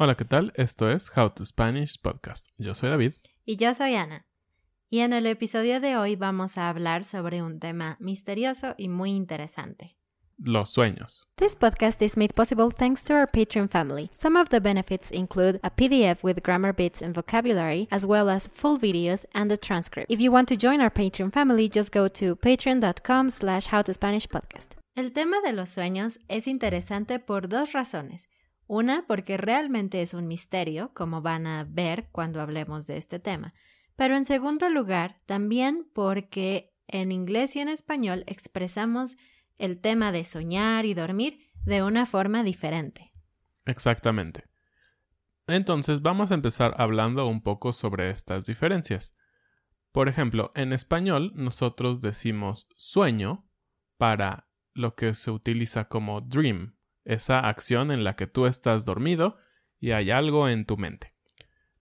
Hola, ¿qué tal? Esto es How to Spanish Podcast. Yo soy David. Y yo soy Ana. Y en el episodio de hoy vamos a hablar sobre un tema misterioso y muy interesante. Los sueños. This podcast is made possible thanks to our Patreon family. Some of the benefits include a PDF with grammar bits and vocabulary, as well as full videos and a transcript. If you want to join our Patreon family, just go to patreon.com slash howtospanishpodcast. El tema de los sueños es interesante por dos razones. Una, porque realmente es un misterio, como van a ver cuando hablemos de este tema. Pero en segundo lugar, también porque en inglés y en español expresamos el tema de soñar y dormir de una forma diferente. Exactamente. Entonces vamos a empezar hablando un poco sobre estas diferencias. Por ejemplo, en español nosotros decimos sueño para lo que se utiliza como dream, esa acción en la que tú estás dormido y hay algo en tu mente.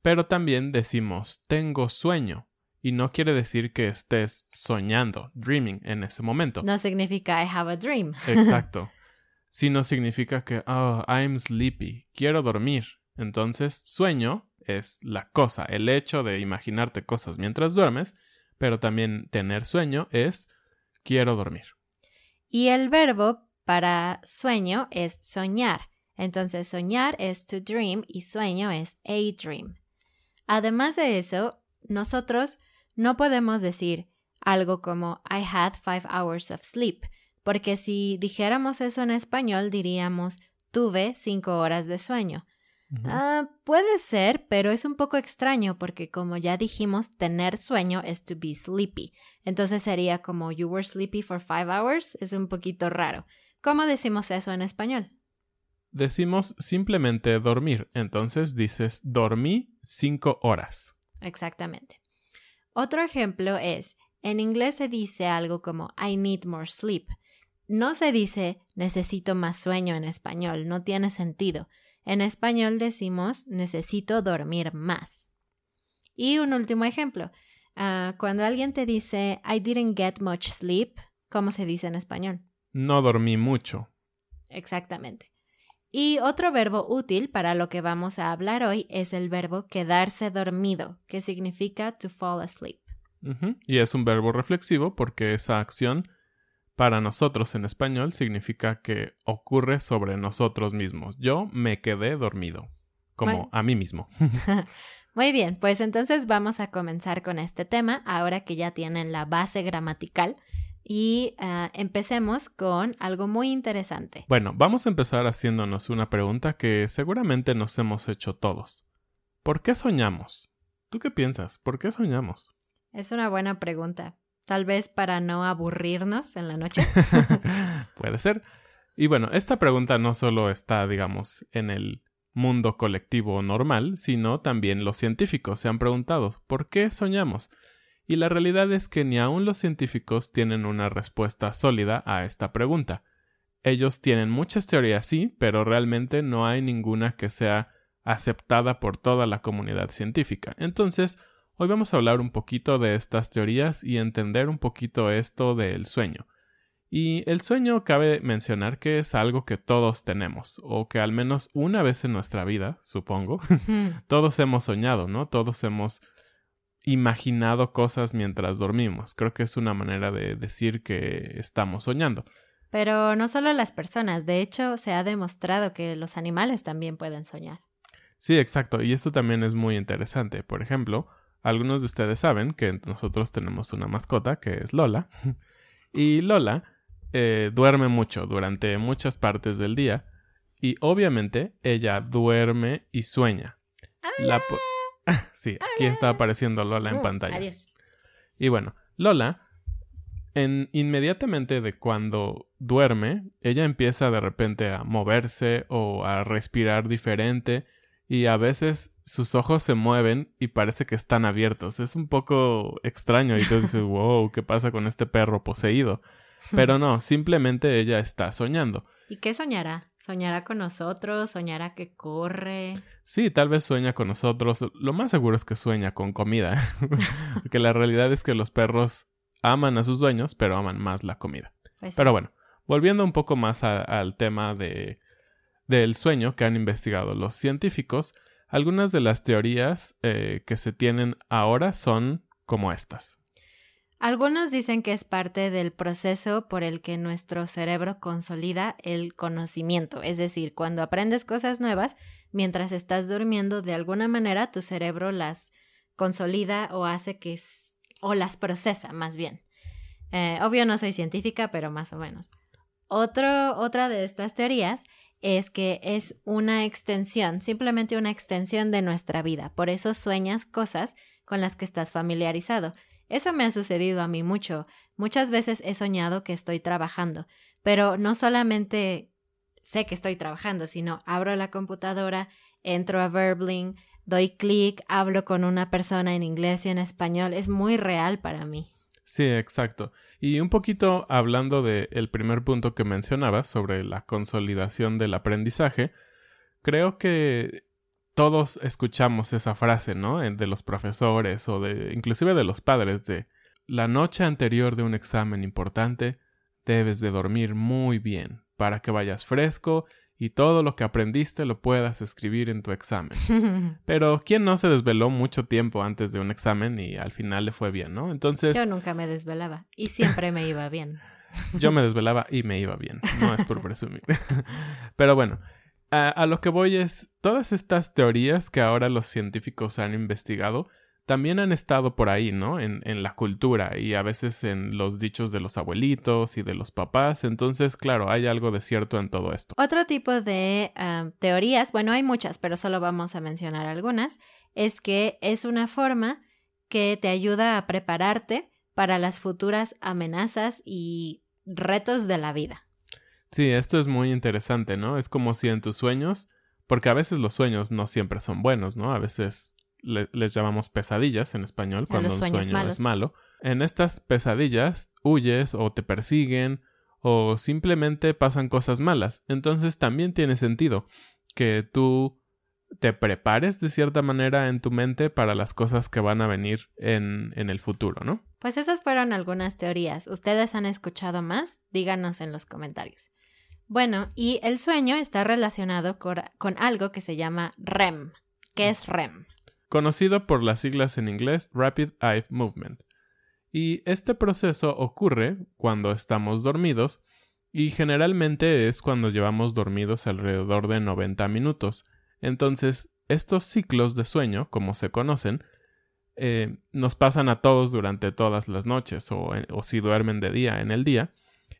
Pero también decimos tengo sueño y no quiere decir que estés soñando, dreaming en ese momento. No significa I have a dream. Exacto. Sino significa que oh, I'm sleepy, quiero dormir. Entonces, sueño es la cosa, el hecho de imaginarte cosas mientras duermes, pero también tener sueño es quiero dormir. Y el verbo para sueño es soñar. Entonces soñar es to dream y sueño es a dream. Además de eso, nosotros no podemos decir algo como I had five hours of sleep, porque si dijéramos eso en español diríamos tuve cinco horas de sueño. Ah, puede ser, pero es un poco extraño porque como ya dijimos, tener sueño es to be sleepy. Entonces sería como you were sleepy for five hours. Es un poquito raro. ¿Cómo decimos eso en español? Decimos simplemente dormir, entonces dices dormí cinco horas. Exactamente. Otro ejemplo es, en inglés se dice algo como I need more sleep. No se dice necesito más sueño en español, no tiene sentido. En español decimos necesito dormir más. Y un último ejemplo, ah, cuando alguien te dice I didn't get much sleep, ¿cómo se dice en español? No dormí mucho. Exactamente. Y otro verbo útil para lo que vamos a hablar hoy es el verbo quedarse dormido, que significa to fall asleep. Y es un verbo reflexivo porque esa acción para nosotros en español significa que ocurre sobre nosotros mismos. Yo me quedé dormido. como a mí mismo. Muy bien, pues entonces vamos a comenzar con este tema, ahora que ya tienen la base gramatical. Y uh, empecemos con algo muy interesante. Bueno, vamos a empezar haciéndonos una pregunta que seguramente nos hemos hecho todos. ¿Por qué soñamos? ¿Tú qué piensas? ¿Por qué soñamos? Es una buena pregunta. Tal vez para no aburrirnos en la noche. Puede ser. Y bueno, esta pregunta no solo está, digamos, en el mundo colectivo normal, sino también los científicos se han preguntado ¿por qué soñamos? Y la realidad es que ni aun los científicos tienen una respuesta sólida a esta pregunta. Ellos tienen muchas teorías, sí, pero realmente no hay ninguna que sea aceptada por toda la comunidad científica. Entonces, Hoy vamos a hablar un poquito de estas teorías y entender un poquito esto del sueño. Y el sueño cabe mencionar que es algo que todos tenemos, o que al menos una vez en nuestra vida, supongo, todos hemos soñado, ¿no? Todos hemos imaginado cosas mientras dormimos. Creo que es una manera de decir que estamos soñando. Pero no solo las personas, de hecho se ha demostrado que los animales también pueden soñar. Sí, exacto, y esto también es muy interesante. Por ejemplo, algunos de ustedes saben que nosotros tenemos una mascota que es Lola. y Lola eh, duerme mucho durante muchas partes del día. Y obviamente ella duerme y sueña. sí, aquí está apareciendo Lola en uh, pantalla. Adiós. Y bueno, Lola, en, inmediatamente de cuando duerme, ella empieza de repente a moverse o a respirar diferente y a veces sus ojos se mueven y parece que están abiertos. Es un poco extraño y tú dices, wow, ¿qué pasa con este perro poseído? Pero no, simplemente ella está soñando. ¿Y qué soñará? ¿Soñará con nosotros? ¿Soñará que corre? Sí, tal vez sueña con nosotros. Lo más seguro es que sueña con comida. Porque la realidad es que los perros aman a sus dueños, pero aman más la comida. Pues pero bueno, volviendo un poco más al tema de del sueño que han investigado los científicos, algunas de las teorías eh, que se tienen ahora son como estas. Algunos dicen que es parte del proceso por el que nuestro cerebro consolida el conocimiento, es decir, cuando aprendes cosas nuevas, mientras estás durmiendo, de alguna manera tu cerebro las consolida o hace que o las procesa más bien. Eh, obvio no soy científica, pero más o menos. Otra de estas teorías es que es una extensión, simplemente una extensión de nuestra vida. Por eso sueñas cosas con las que estás familiarizado. Eso me ha sucedido a mí mucho. Muchas veces he soñado que estoy trabajando, pero no solamente sé que estoy trabajando, sino abro la computadora, entro a Verbling, doy clic, hablo con una persona en inglés y en español. Es muy real para mí. Sí, exacto. Y un poquito hablando del el primer punto que mencionabas sobre la consolidación del aprendizaje, creo que todos escuchamos esa frase, ¿no? De los profesores o de inclusive de los padres de la noche anterior de un examen importante debes de dormir muy bien para que vayas fresco y todo lo que aprendiste lo puedas escribir en tu examen. Pero ¿quién no se desveló mucho tiempo antes de un examen y al final le fue bien, ¿no? Entonces... Yo nunca me desvelaba y siempre me iba bien. Yo me desvelaba y me iba bien, no es por presumir. Pero bueno, a, lo que voy es, todas estas teorías que ahora los científicos han investigado también han estado por ahí, ¿no? En, en, la cultura y a veces en los dichos de los abuelitos y de los papás. Entonces, claro, hay algo de cierto en todo esto. Otro tipo de ah, teorías, bueno, hay muchas, pero solo vamos a mencionar algunas, es que es una forma que te ayuda a prepararte para las futuras amenazas y retos de la vida. Sí, esto es muy interesante, ¿no? Es como si en tus sueños, porque a veces los sueños no siempre son buenos, ¿no? A veces les llamamos pesadillas en español cuando un sueño es malo. En estas pesadillas huyes o te persiguen o simplemente pasan cosas malas. Entonces también tiene sentido que tú te prepares de cierta manera en tu mente para las cosas que van a venir en, en el futuro, ¿no? Pues esas fueron algunas teorías. ¿Ustedes han escuchado más? Díganos en los comentarios. Bueno, y el sueño está relacionado con, algo que se llama REM. ¿Qué es REM? conocido por las siglas en inglés Rapid Eye Movement. Y este proceso ocurre cuando estamos dormidos y generalmente es cuando llevamos dormidos alrededor de 90 minutos. Entonces, estos ciclos de sueño, como se conocen, eh, nos pasan a todos durante todas las noches o si duermen de día en el día.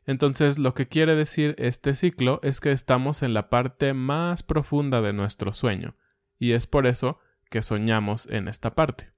Entonces lo que quiere decir este ciclo es que estamos en la parte más profunda de nuestro sueño y es por eso que soñamos en esta parte.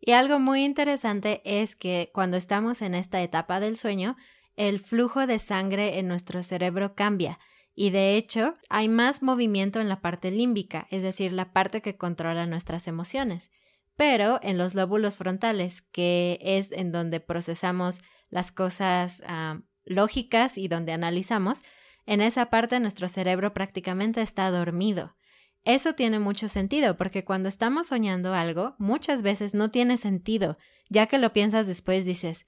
Y algo muy interesante es que cuando estamos en esta etapa del sueño, el flujo de sangre en nuestro cerebro cambia y de hecho hay más movimiento en la parte límbica, es decir, la parte que controla nuestras emociones. Pero en los lóbulos frontales, que es en donde procesamos las cosas ah, lógicas y donde analizamos, en esa parte nuestro cerebro prácticamente está dormido. Eso tiene mucho sentido, porque cuando estamos soñando algo, muchas veces no tiene sentido, ya que lo piensas después dices,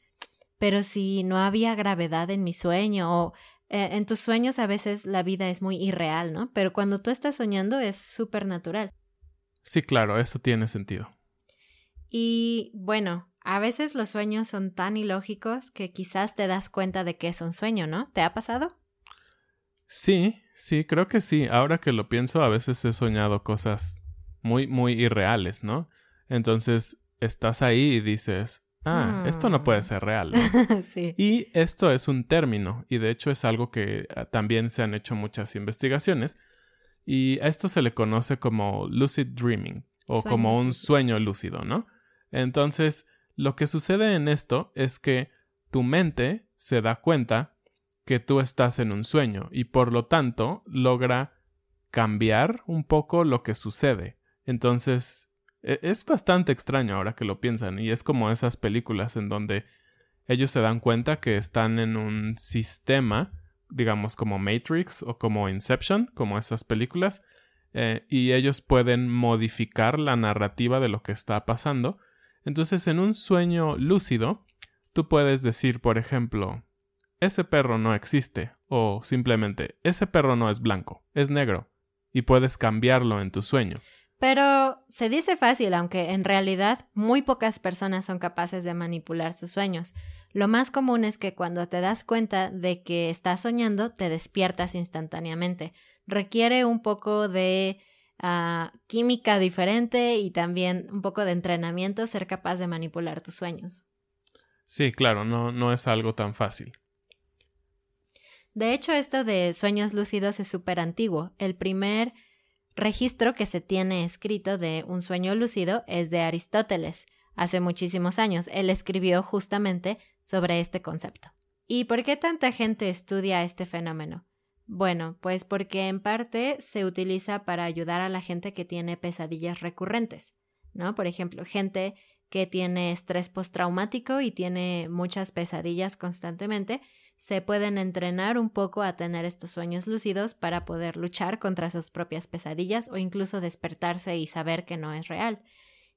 pero si no había gravedad en mi sueño o eh, en tus sueños a veces la vida es muy irreal, ¿no? Pero cuando tú estás soñando es súper natural. Sí, claro, eso tiene sentido. Y bueno, a veces los sueños son tan ilógicos que quizás te das cuenta de que es un sueño, ¿no? ¿Te ha pasado? Sí, sí, creo que sí. Ahora que lo pienso, a veces he soñado cosas muy, muy irreales, ¿no? Entonces estás ahí y dices, ah, esto no puede mm. ser real. sí. Y esto es un término, y de hecho es algo que ah, también se han hecho muchas investigaciones, y a esto se le conoce como lucid dreaming, o como un sueño lúcido, ¿no? Entonces, lo que sucede en esto es que tu mente se da cuenta que tú estás en un sueño y por lo tanto logra cambiar un poco lo que sucede. Entonces, e, es bastante extraño ahora que lo piensan y es como esas películas en donde ellos se dan cuenta que están en un sistema, digamos como Matrix o como Inception, como esas películas, eh, y ellos pueden modificar la narrativa de lo que está pasando. Entonces, en un sueño lúcido, tú puedes decir, por ejemplo, ese perro no existe o simplemente ese perro no es blanco, es negro y puedes cambiarlo en tu sueño. Pero se dice fácil, aunque en realidad muy pocas personas son capaces de manipular sus sueños. Lo más común es que cuando te das cuenta de que estás soñando, te despiertas instantáneamente. Requiere un poco de ah, química diferente y también un poco de entrenamiento ser capaz de manipular tus sueños. Sí, claro, no, no es algo tan fácil. De hecho, esto de sueños lúcidos es súper antiguo. El primer registro que se tiene escrito de un sueño lúcido es de Aristóteles, hace muchísimos años. Él escribió justamente sobre este concepto. ¿Y por qué tanta gente estudia este fenómeno? Bueno, pues porque en parte se utiliza para ayudar a la gente que tiene pesadillas recurrentes, ¿no? Por ejemplo, gente que tiene estrés postraumático y tiene muchas pesadillas constantemente, se pueden entrenar un poco a tener estos sueños lúcidos para poder luchar contra sus propias pesadillas o incluso despertarse y saber que no es real.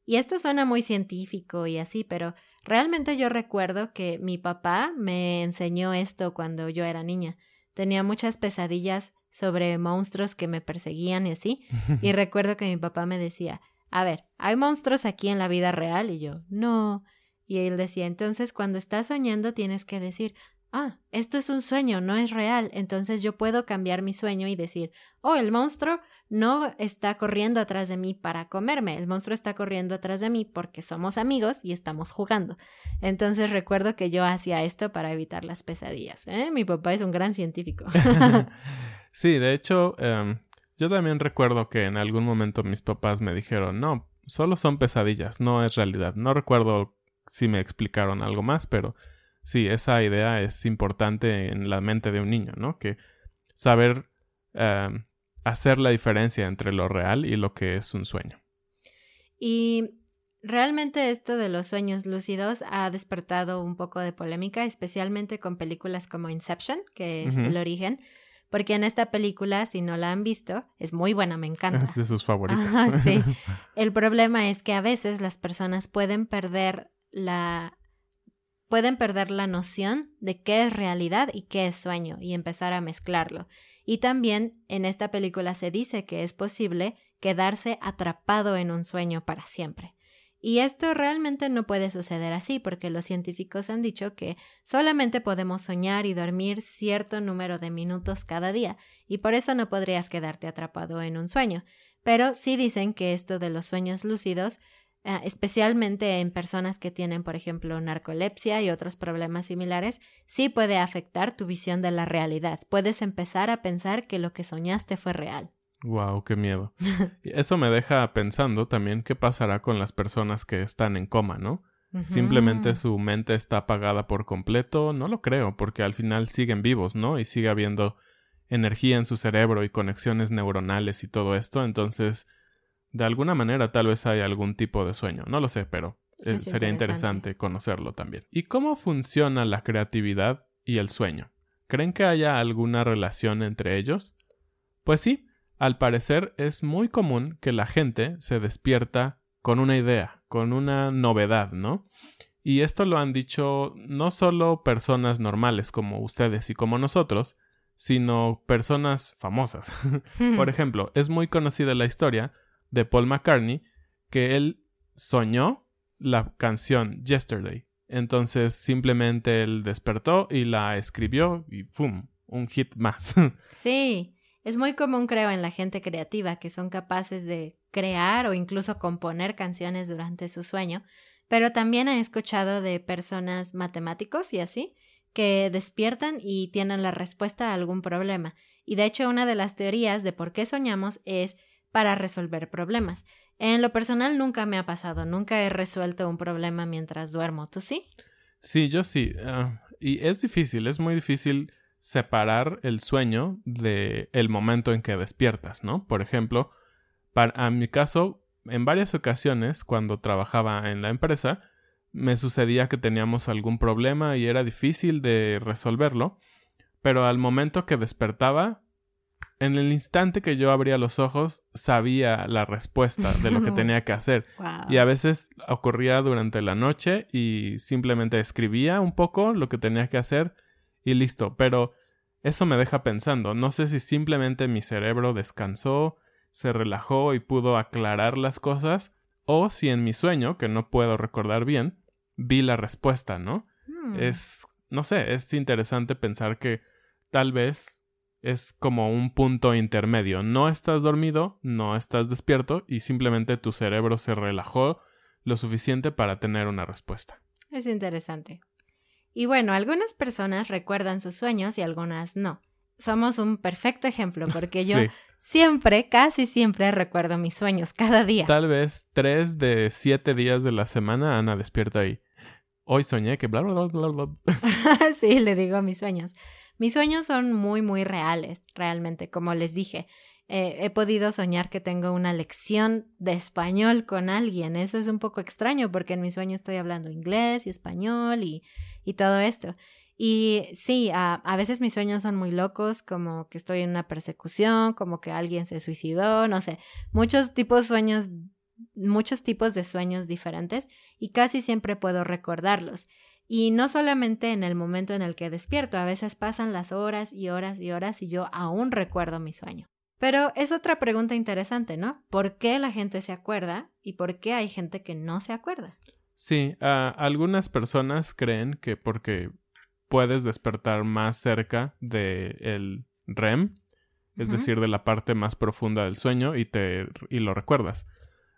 Y esto suena muy científico y así, pero realmente yo recuerdo que mi papá me enseñó esto cuando yo era niña. Tenía muchas pesadillas sobre monstruos que me perseguían y así, y recuerdo que mi papá me decía, a ver, ¿hay monstruos aquí en la vida real? Y yo, no. Y él decía, entonces cuando estás soñando tienes que decir, ah, esto es un sueño, no es real, entonces yo puedo cambiar mi sueño y decir, oh, el monstruo no está corriendo atrás de mí para comerme, el monstruo está corriendo atrás de mí porque somos amigos y estamos jugando. Entonces recuerdo que yo hacía esto para evitar las pesadillas. ¿eh? Mi papá es un gran científico. sí, de hecho, em, yo también recuerdo que en algún momento mis papás me dijeron, no, solo son pesadillas, no es realidad. No recuerdo si me explicaron algo más, pero sí, esa idea es importante en la mente de un niño, ¿no? Que saber em, hacer la diferencia entre lo real y lo que es un sueño. Y realmente esto de los sueños lúcidos ha despertado un poco de polémica, especialmente con películas como Inception, que es el origen, porque en esta película, si no la han visto, es muy buena, me encanta. Es de sus favoritas. sí. El problema es que a veces las personas pueden perder la pueden perder la noción de qué es realidad y qué es sueño y empezar a mezclarlo. Y también en esta película se dice que es posible quedarse atrapado en un sueño para siempre. Y esto realmente no puede suceder así porque los científicos han dicho que solamente podemos soñar y dormir cierto número de minutos cada día y por eso no podrías quedarte atrapado en un sueño. pero sí dicen que esto de los sueños lúcidos, eh, especialmente en personas que tienen, por ejemplo, narcolepsia y otros problemas similares, sí puede afectar tu visión de la realidad. Puedes empezar a pensar que lo que soñaste fue real. Wow, qué miedo. Eso me deja pensando también qué pasará con las personas que están en coma, ¿no? Simplemente su mente está apagada por completo, no lo creo, porque al final siguen vivos, ¿no? Y sigue habiendo energía en su cerebro y conexiones neuronales y todo esto, entonces de alguna manera tal vez hay algún tipo de sueño, no lo sé, pero eh, sería interesante. conocerlo también. ¿Y cómo funciona la creatividad y el sueño? ¿Creen que haya alguna relación entre ellos? Pues sí, al parecer es muy común que la gente se despierta con una idea, con una novedad, ¿no? Y esto lo han dicho no solo personas normales como ustedes y como nosotros, sino personas famosas. Por ejemplo, es muy conocida la historia de Paul McCartney que él soñó la canción Yesterday. Entonces simplemente él despertó y la escribió y ¡fum! Un hit más. sí, es muy común creo en la gente creativa que son capaces de crear o incluso componer canciones durante su sueño, pero también he escuchado de personas matemáticos y así que despiertan y tienen la respuesta a algún problema. Y de hecho una de las teorías de por qué soñamos es para resolver problemas. En lo personal nunca me ha pasado, nunca he resuelto un problema mientras duermo. ¿Tú sí? Sí, yo sí. Ah, y es difícil, es muy difícil separar el sueño de el momento en que despiertas, ¿no? Por ejemplo, para mi caso, en varias ocasiones cuando trabajaba en la empresa, me sucedía que teníamos algún problema y era difícil de resolverlo, pero al momento que despertaba, en el instante que yo abría los ojos, sabía la respuesta de lo que tenía que hacer. Y a veces ocurría durante la noche y simplemente escribía un poco lo que tenía que hacer y listo. Pero eso me deja pensando. No sé si simplemente mi cerebro descansó, se relajó y pudo aclarar las cosas, o si en mi sueño, que no puedo recordar bien, vi la respuesta, ¿no? Hmm. Es, no sé, es interesante pensar que tal vez es como un punto intermedio. No estás dormido, no estás despierto y simplemente tu cerebro se relajó lo suficiente para tener una respuesta. Es interesante. Y bueno, algunas personas recuerdan sus sueños y algunas no. Somos un perfecto ejemplo porque yo siempre, casi siempre recuerdo mis sueños cada día. Tal vez tres de siete días de la semana Ana despierta ahí. Hoy soñé que bla bla bla bla bla. sí, le digo mis sueños. Mis sueños son muy, muy reales, realmente, como les dije. Eh, he podido soñar que tengo una lección de español con alguien. Eso es un poco extraño porque en mis sueños estoy hablando inglés y español y, y todo esto. Y sí, a, veces mis sueños son muy locos, como que estoy en una persecución, como que alguien se suicidó, no sé, muchos tipos de sueños, muchos tipos de sueños diferentes y casi siempre puedo recordarlos. Y no solamente en el momento en el que despierto, a veces pasan las horas y horas y horas y yo aún recuerdo mi sueño. Pero es otra pregunta interesante, ¿no? ¿Por qué la gente se acuerda y por qué hay gente que no se acuerda? Sí, algunas personas creen que porque puedes despertar más cerca del el REM, es decir, de la parte más profunda del sueño y te y lo recuerdas.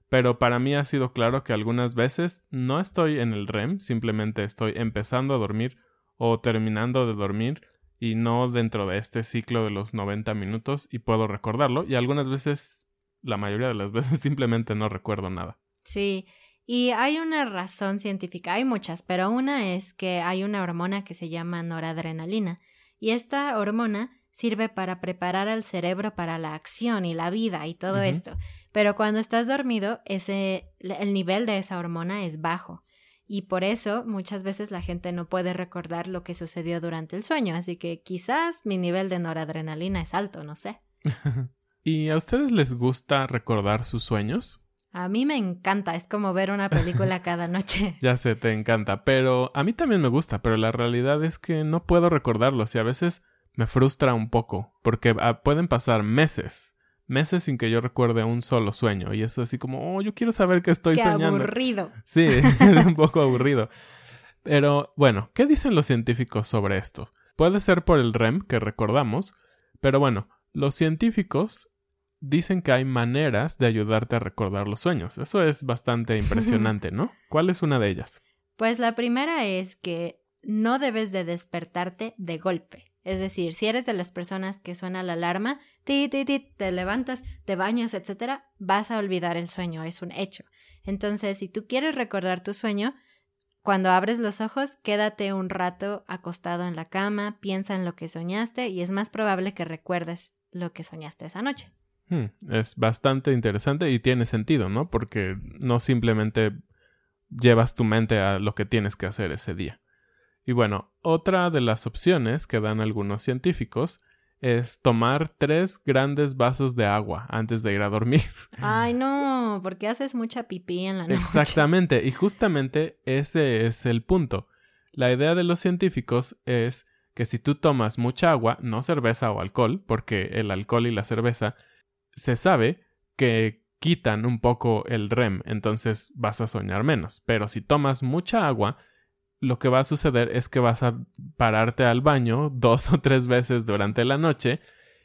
Pero para mí ha sido claro que algunas veces no estoy en el REM, simplemente estoy empezando a dormir o terminando de dormir y no dentro de este ciclo de los 90 minutos y puedo recordarlo y algunas veces, la mayoría de las veces simplemente no recuerdo nada. Sí, y hay una razón científica, hay muchas, pero una es que hay una hormona que se llama noradrenalina y esta hormona sirve para preparar al cerebro para la acción y la vida y todo esto. Pero cuando estás dormido, ese el nivel de esa hormona es bajo y por eso muchas veces la gente no puede recordar lo que sucedió durante el sueño, así que quizás mi nivel de noradrenalina es alto, no sé. ¿Y a ustedes les gusta recordar sus sueños? A mí me encanta, es como ver una película cada noche. ya sé, te encanta, pero a mí también me gusta, pero la realidad es que no puedo recordarlos y a veces me frustra un poco, porque ah, pueden pasar meses, meses sin que yo recuerde un solo sueño y es así como, oh, yo quiero saber qué estoy qué soñando. aburrido. Sí, es un poco aburrido. Pero bueno, ¿qué dicen los científicos sobre esto? Puede ser por el REM que recordamos, pero bueno, los científicos dicen que hay maneras de ayudarte a recordar los sueños. Eso es bastante impresionante, ¿no? ¿Cuál es una de ellas? Pues la primera es que no debes de despertarte de golpe. Es decir, si eres de las personas que suena la alarma, te levantas, te bañas, etcétera, vas a olvidar el sueño, es un hecho. Entonces, si tú quieres recordar tu sueño, cuando abres los ojos, quédate un rato acostado en la cama, piensa en lo que soñaste y es más probable que recuerdes lo que soñaste esa noche. Hmm, es bastante interesante y tiene sentido, ¿no? Porque no simplemente llevas tu mente a lo que tienes que hacer ese día. Y bueno, otra de las opciones que dan algunos científicos es tomar tres grandes vasos de agua antes de ir a dormir. Ay, no, porque haces mucha pipí en la noche. Exactamente, y justamente ese es el punto. La idea de los científicos es que si tú tomas mucha agua, no cerveza o alcohol, porque el alcohol y la cerveza se sabe que quitan un poco el REM, entonces vas a soñar menos. Pero si tomas mucha agua, lo que va a suceder es que vas a pararte al baño dos o tres veces durante la noche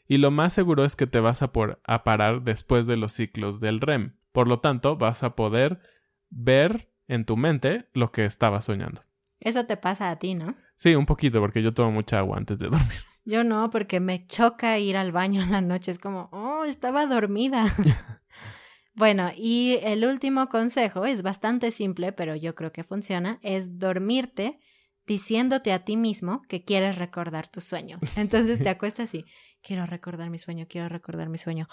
y lo más seguro es que te vas a, por, a parar después de los ciclos del REM. Por lo tanto, vas a poder ver en tu mente lo que estabas soñando. Eso te pasa a ti, ¿no? Sí, un poquito, porque yo tomo mucha agua antes de dormir. Yo no, porque me choca ir al baño en la noche. Es como, oh, estaba dormida. Bueno, y el último consejo es bastante simple, pero yo creo que funciona, es dormirte diciéndote a ti mismo que quieres recordar tu sueño. Entonces te acuestas y quiero recordar mi sueño, quiero recordar mi sueño.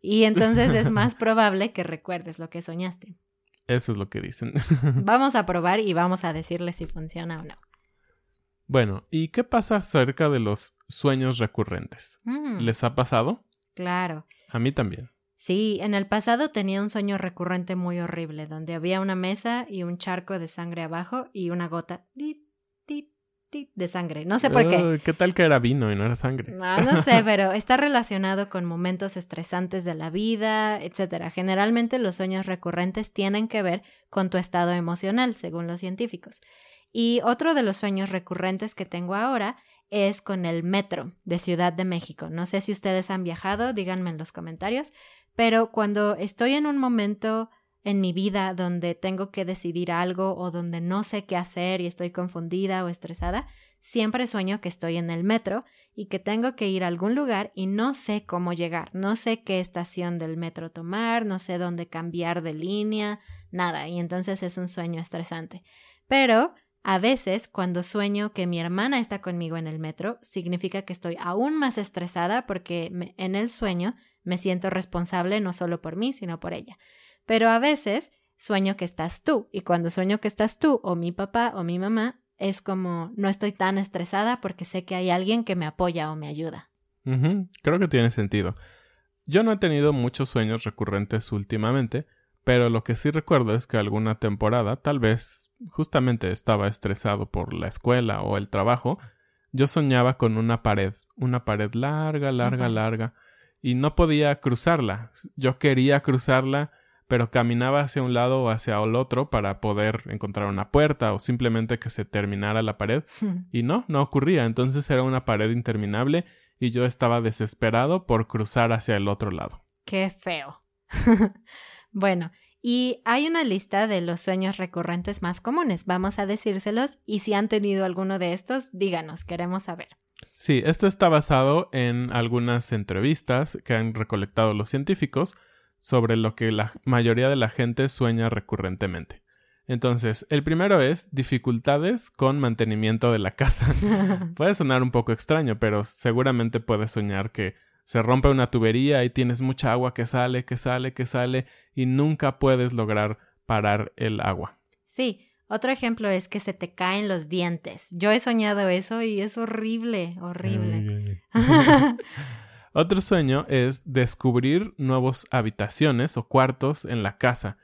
Y entonces es más probable que recuerdes lo que soñaste. Eso es lo que dicen. Vamos a probar y vamos a decirle si funciona o no. Bueno, ¿y qué pasa acerca de los sueños recurrentes? Mm. ¿Les ha pasado? Claro. A mí también. Sí, en el pasado tenía un sueño recurrente muy horrible, donde había una mesa y un charco de sangre abajo y una gota de sangre. No sé por qué. ¿Qué tal que era vino y no era sangre? No, no sé, pero está relacionado con momentos estresantes de la vida, etc. Generalmente los sueños recurrentes tienen que ver con tu estado emocional, según los científicos. Y otro de los sueños recurrentes que tengo ahora es con el metro de Ciudad de México. No sé si ustedes han viajado, díganme en los comentarios, pero cuando estoy en un momento en mi vida donde tengo que decidir algo o donde no sé qué hacer y estoy confundida o estresada, siempre sueño que estoy en el metro y que tengo que ir a algún lugar y no sé cómo llegar, no sé qué estación del metro tomar, no sé dónde cambiar de línea, nada, y entonces es un sueño estresante. Pero a veces, cuando sueño que mi hermana está conmigo en el metro, significa que estoy aún más estresada porque en el sueño me siento responsable no solo por mí, sino por ella. Pero a veces sueño que estás tú y cuando sueño que estás tú o mi papá o mi mamá, es como no estoy tan estresada porque sé que hay alguien que me apoya o me ayuda. Creo que tiene sentido. Yo no he tenido muchos sueños recurrentes últimamente, pero lo que sí recuerdo es que alguna temporada, tal vez justamente estaba estresado por la escuela o el trabajo, yo soñaba con una pared, una pared larga, larga, larga, y no podía cruzarla. Yo quería cruzarla, pero caminaba hacia un lado o hacia el otro para poder encontrar una puerta o simplemente que se terminara la pared. Hmm. Y no, no ocurría. Entonces era una pared interminable y yo estaba desesperado por cruzar hacia el otro lado. Qué feo. bueno, y hay una lista de los sueños recurrentes más comunes. Vamos a decírselos y si han tenido alguno de estos, díganos, queremos saber. Sí, esto está basado en algunas entrevistas que han recolectado los científicos sobre lo que la mayoría de la gente sueña recurrentemente. Entonces, el primero es dificultades con mantenimiento de la casa. Puede sonar un poco extraño, pero seguramente puedes soñar que se rompe una tubería y tienes mucha agua que sale, que sale, que sale y nunca puedes lograr parar el agua. Sí, otro ejemplo es que se te caen los dientes. Yo he soñado eso y es horrible, horrible. Otro sueño es descubrir nuevas habitaciones o cuartos en la casa.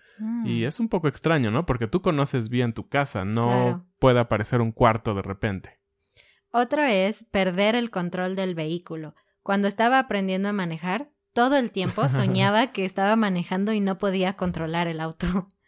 Y Mm, es un poco extraño, ¿no? Porque tú conoces bien tu casa, no Claro. puede aparecer un cuarto de repente. Otro es perder el control del vehículo. Cuando estaba aprendiendo a manejar, todo el tiempo soñaba que estaba manejando y no podía controlar el auto.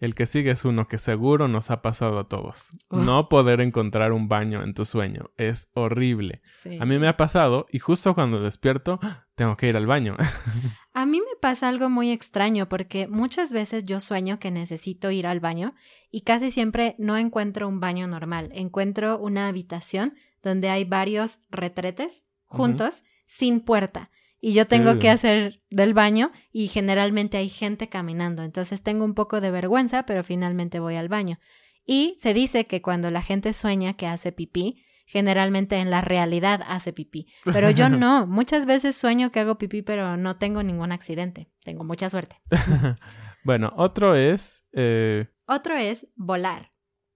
El que sigue es uno que seguro nos ha pasado a todos. No poder encontrar un baño en tu sueño. Es horrible. Sí. A mí me ha pasado y justo cuando despierto tengo que ir al baño. A mí me pasa algo muy extraño porque muchas veces yo sueño que necesito ir al baño y casi siempre no encuentro un baño normal. Encuentro una habitación donde hay varios retretes juntos sin puerta y yo tengo que hacer del baño y generalmente hay gente caminando. Entonces tengo un poco de vergüenza, pero finalmente voy al baño. Y se dice que cuando la gente sueña que hace pipí, generalmente en la realidad hace pipí. Pero yo no. Muchas veces sueño que hago pipí, pero no tengo ningún accidente. Tengo mucha suerte. bueno, otro es... eh, Otro es volar.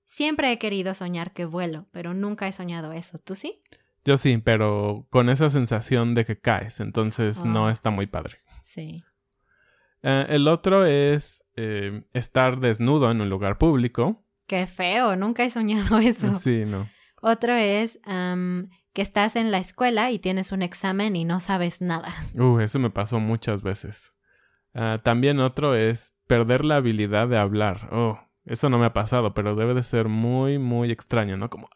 Siempre he querido soñar que vuelo, pero nunca he soñado eso. ¿Tú sí? Yo sí, pero con esa sensación de que caes, entonces no Ah. está muy padre. Sí. Eh, el otro es eh, estar desnudo en un lugar público. Qué feo, nunca he soñado eso. Sí, no. Otro es que estás en la escuela y tienes un examen y no sabes nada. Uh, eso me pasó muchas veces. Ah, también otro es perder la habilidad de hablar. Oh, eso no me ha pasado, pero debe de ser muy, muy extraño, ¿no? Como...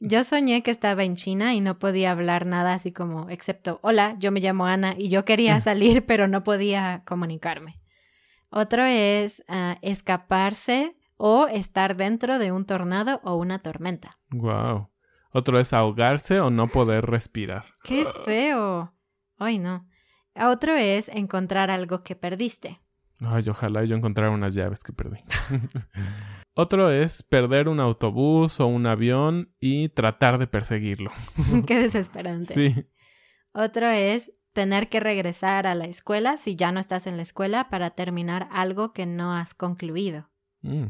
Yo soñé que estaba en China y no podía hablar nada así como, excepto, hola, yo me llamo Ana y yo quería salir, pero no podía comunicarme. Otro es ah, escaparse o estar dentro de un tornado o una tormenta. Wow. Otro es ahogarse o no poder respirar. ¡Qué feo! Ay, no. Otro es encontrar algo que perdiste. Ay, ojalá yo encontrara unas llaves que perdí. Otro es perder un autobús o un avión y tratar de perseguirlo. ¡Qué desesperante! Sí. Otro es tener que regresar a la escuela si ya no estás en la escuela para terminar algo que no has concluido. Mm.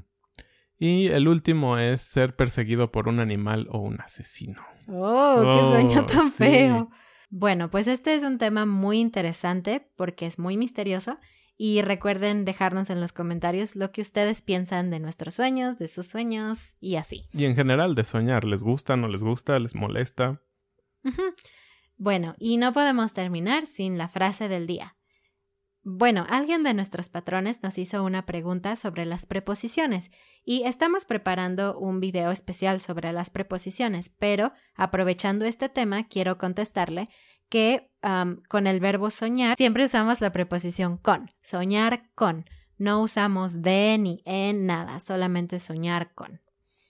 Y el último es ser perseguido por un animal o un asesino. ¡Oh, qué Oh, sueño tan sí. feo! Bueno, pues este es un tema muy interesante porque es muy misterioso y recuerden dejarnos en los comentarios lo que ustedes piensan de nuestros sueños, de sus sueños y así. Y en general de soñar, ¿les gusta, no les gusta, les molesta? Bueno, y no podemos terminar sin la frase del día. Bueno, alguien de nuestros patrones nos hizo una pregunta sobre las preposiciones y estamos preparando un video especial sobre las preposiciones, pero aprovechando este tema quiero contestarle que con el verbo soñar siempre usamos la preposición con, soñar con. No usamos de ni en nada, solamente soñar con.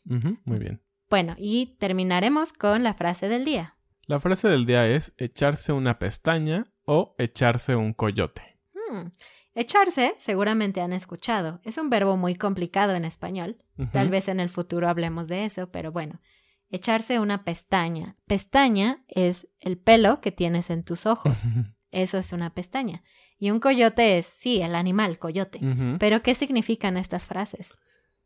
Muy bien. Bueno, y terminaremos con la frase del día. La frase del día es echarse una pestaña o echarse un coyote. Hmm. Echarse, seguramente han escuchado. Es un verbo muy complicado en español. Tal vez en el futuro hablemos de eso, pero bueno. Echarse una pestaña. Pestaña es el pelo que tienes en tus ojos. Eso es una pestaña. Y un coyote es, sí, el animal, coyote. Pero, ¿qué significan estas frases?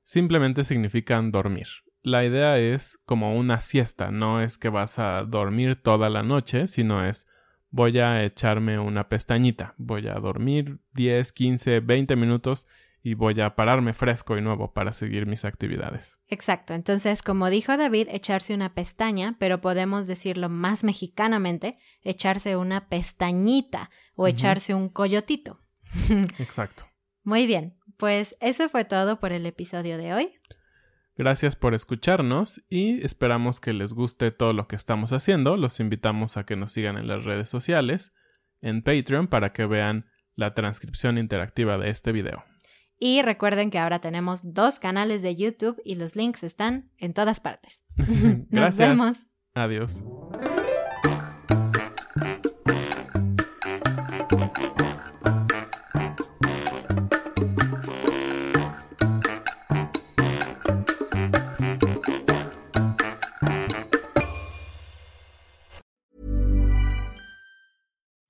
Simplemente significan dormir. La idea es como una siesta, no es que vas a dormir toda la noche, sino es voy a echarme una pestañita, voy a dormir 10, 15, 20 minutos y voy a pararme fresco y nuevo para seguir mis actividades. Exacto. Entonces, como dijo David, echarse una pestaña, pero podemos decirlo más mexicanamente, echarse una pestañita o echarse un coyotito. Exacto. Muy bien, pues eso fue todo por el episodio de hoy. Gracias por escucharnos y esperamos que les guste todo lo que estamos haciendo. Los invitamos a que nos sigan en las redes sociales, en Patreon para que vean la transcripción interactiva de este video. Y recuerden que ahora tenemos dos canales de YouTube y los links están en todas partes. Nos Gracias. vemos. Adiós.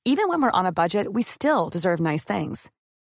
Even when we're on a budget, we still deserve nice things.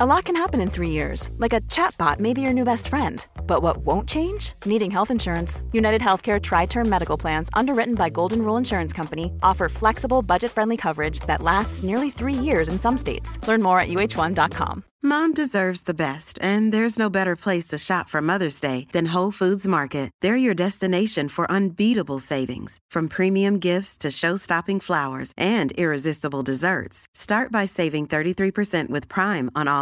A lot can happen in three years, like a chatbot may be your new best friend. But what won't change? Needing health insurance. United Healthcare Tri Term Medical Plans, underwritten by Golden Rule Insurance Company, offer flexible, budget friendly coverage that lasts nearly three years in some states. Learn more at uh1.com. Mom deserves the best, and there's no better place to shop for Mother's Day than Whole Foods Market. They're your destination for unbeatable savings, from premium gifts to show-stopping flowers and irresistible desserts. Start by saving 33% with Prime on all